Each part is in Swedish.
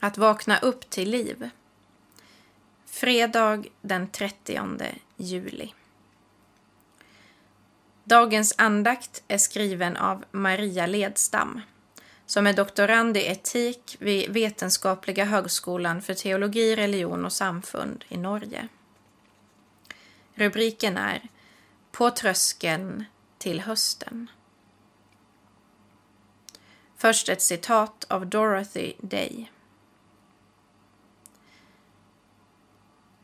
Att vakna upp till liv. Fredag den 30 juli. Dagens andakt är skriven av Maria Ledstam som är doktorand i etik vid Vetenskapliga högskolan för teologi, religion och samfund i Norge. Rubriken är På tröskeln till hösten. Först ett citat av Dorothy Day.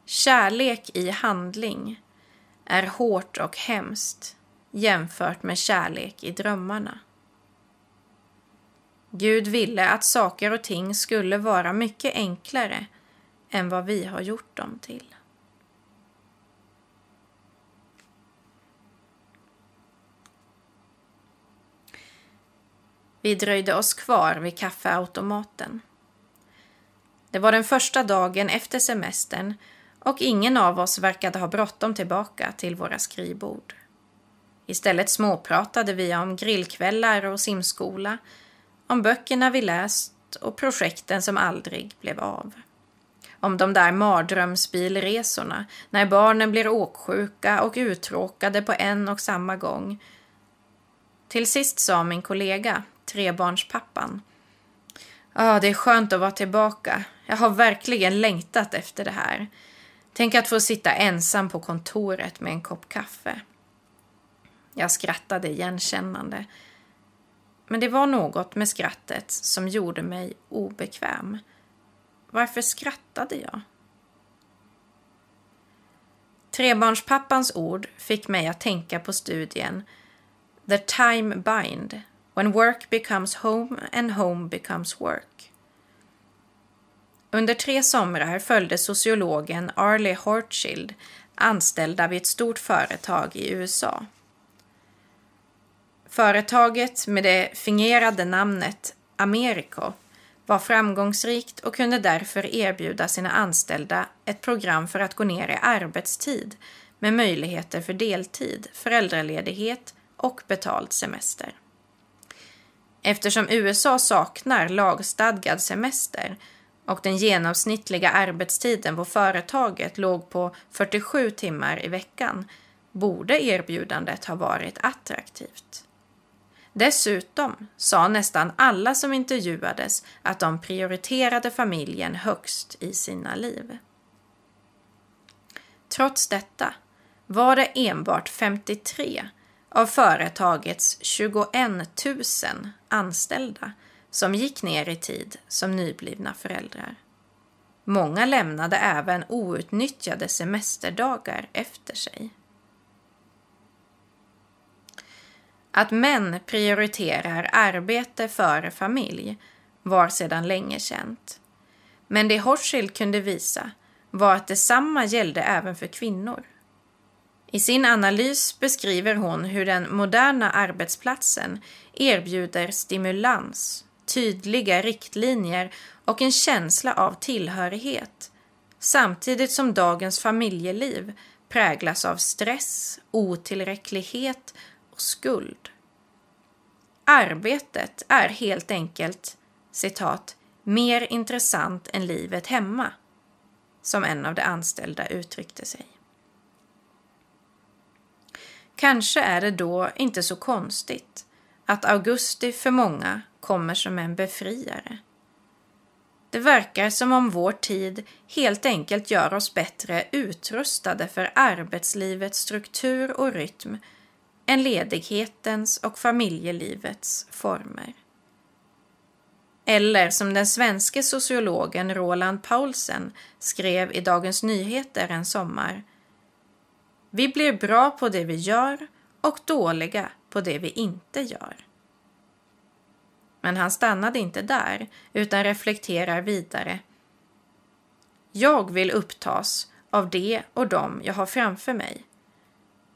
Kärlek i handling är hårt och hemskt jämfört med kärlek i drömmarna. Gud ville att saker och ting skulle vara mycket enklare än vad vi har gjort dem till. Vi dröjde oss kvar vid kaffeautomaten. Det var den första dagen efter semestern och ingen av oss verkade ha bråttom tillbaka till våra skrivbord. Istället småpratade vi om grillkvällar och simskola, om böckerna vi läst och projekten som aldrig blev av. Om de där mardrömsbilresorna när barnen blir åksjuka och uttråkade på en och samma gång. Till sist sa min kollega, trebarnspappan. Ja, ah, det är skönt att vara tillbaka. Jag har verkligen längtat efter det här. Tänk att få sitta ensam på kontoret med en kopp kaffe. Jag skrattade igenkännande. Men det var något med skrattet som gjorde mig obekväm. Varför skrattade jag? Trebarnspappans ord fick mig att tänka på studien The Time Bind When Work Becomes Home and Home Becomes Work. Under tre somrar följde sociologen Arlie Hortschild anställda vid ett stort företag i USA. Företaget med det fingerade namnet Americo var framgångsrikt och kunde därför erbjuda sina anställda ett program för att gå ner i arbetstid med möjligheter för deltid, föräldraledighet och betald semester. Eftersom USA saknar lagstadgad semester och den genomsnittliga arbetstiden på företaget låg på 47 timmar i veckan borde erbjudandet ha varit attraktivt. Dessutom sa nästan alla som intervjuades att de prioriterade familjen högst i sina liv. Trots detta var det enbart 53 av företagets 21 000 anställda som gick ner i tid som nyblivna föräldrar. Många lämnade även outnyttjade semesterdagar efter sig. Att män prioriterar arbete före familj var sedan länge känt. Men det Horschild kunde visa var att detsamma gällde även för kvinnor. I sin analys beskriver hon hur den moderna arbetsplatsen erbjuder stimulans, tydliga riktlinjer och en känsla av tillhörighet samtidigt som dagens familjeliv präglas av stress, otillräcklighet och skuld. Arbetet är helt enkelt citat, mer intressant än livet hemma, som en av de anställda uttryckte sig. Kanske är det då inte så konstigt att augusti för många kommer som en befriare. Det verkar som om vår tid helt enkelt gör oss bättre utrustade för arbetslivets struktur och rytm än ledighetens och familjelivets former. Eller som den svenske sociologen Roland Paulsen skrev i Dagens Nyheter en sommar vi blir bra på det vi gör och dåliga på det vi inte gör. Men han stannade inte där, utan reflekterar vidare. Jag vill upptas av det och dem jag har framför mig.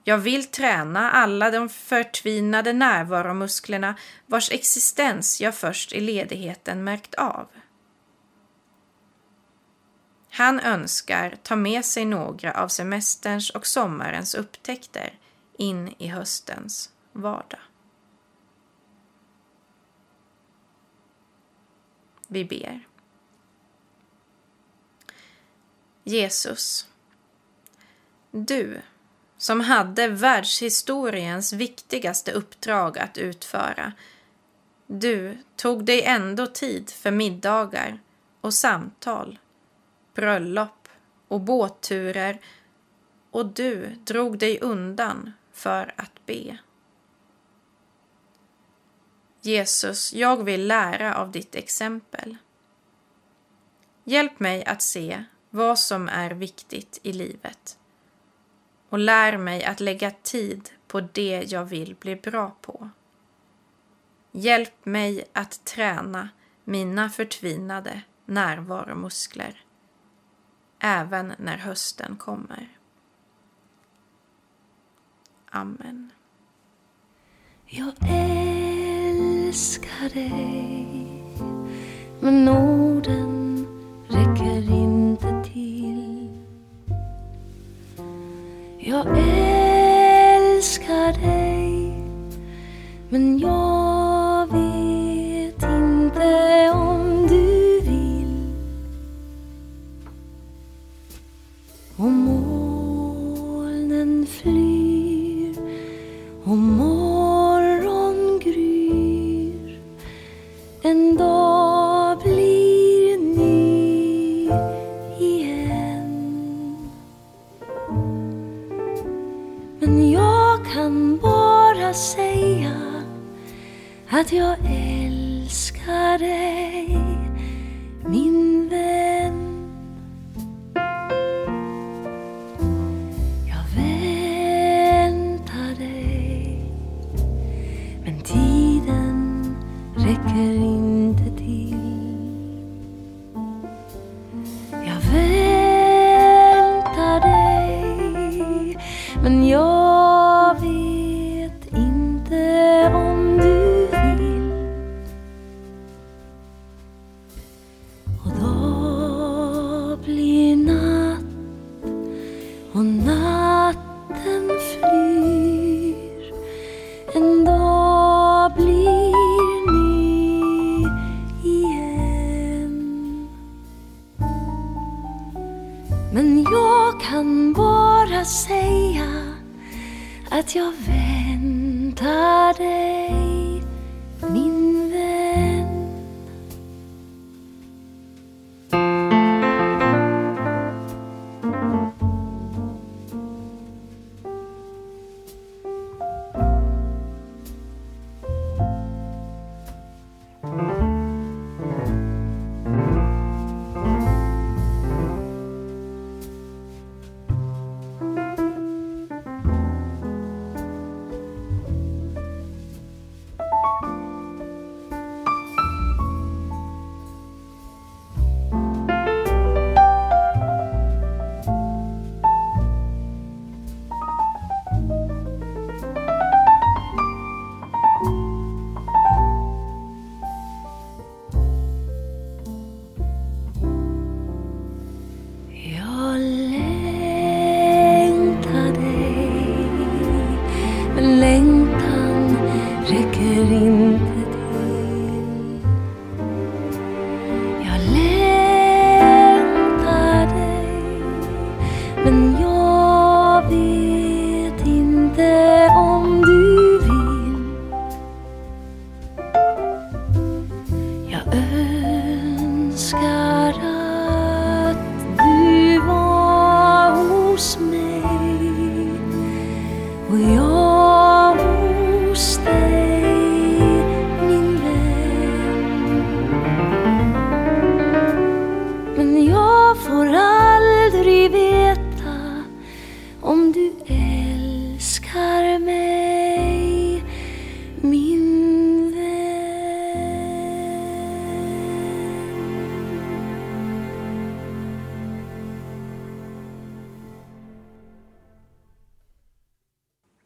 Jag vill träna alla de förtvinade närvaromusklerna vars existens jag först i ledigheten märkt av. Han önskar ta med sig några av semesterns och sommarens upptäckter in i höstens vardag. Vi ber. Jesus. Du, som hade världshistoriens viktigaste uppdrag att utföra. Du tog dig ändå tid för middagar och samtal, bröllop och båtturer och du drog dig undan för att be. Jesus, jag vill lära av ditt exempel. Hjälp mig att se vad som är viktigt i livet och lär mig att lägga tid på det jag vill bli bra på. Hjälp mig att träna mina förtvinade närvaromuskler även när hösten kommer. Amen. Jag älskar dig men orden räcker inte till. Jag älskar dig men jag En dag men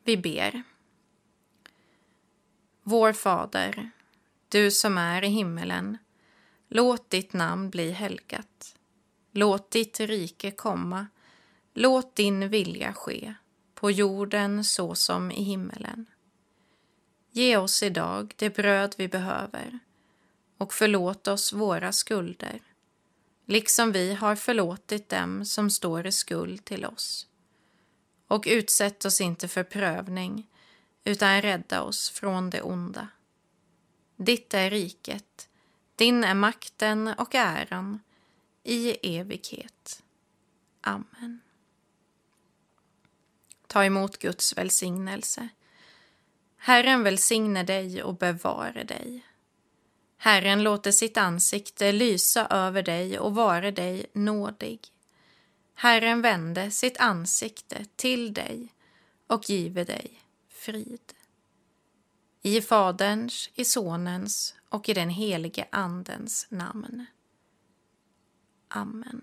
Vi ber. Vår Fader, du som är i himmelen. Låt ditt namn bli helgat. Låt ditt rike komma. Låt din vilja ske, på jorden så som i himmelen. Ge oss idag det bröd vi behöver och förlåt oss våra skulder, liksom vi har förlåtit dem som står i skuld till oss. Och utsätt oss inte för prövning, utan rädda oss från det onda. Ditt är riket, din är makten och äran i evighet. Amen. Ta emot Guds välsignelse. Herren välsigne dig och bevare dig. Herren låter sitt ansikte lysa över dig och vare dig nådig. Herren vände sitt ansikte till dig och give dig frid. I Faderns, i Sonens och i den helige Andens namn. Amen.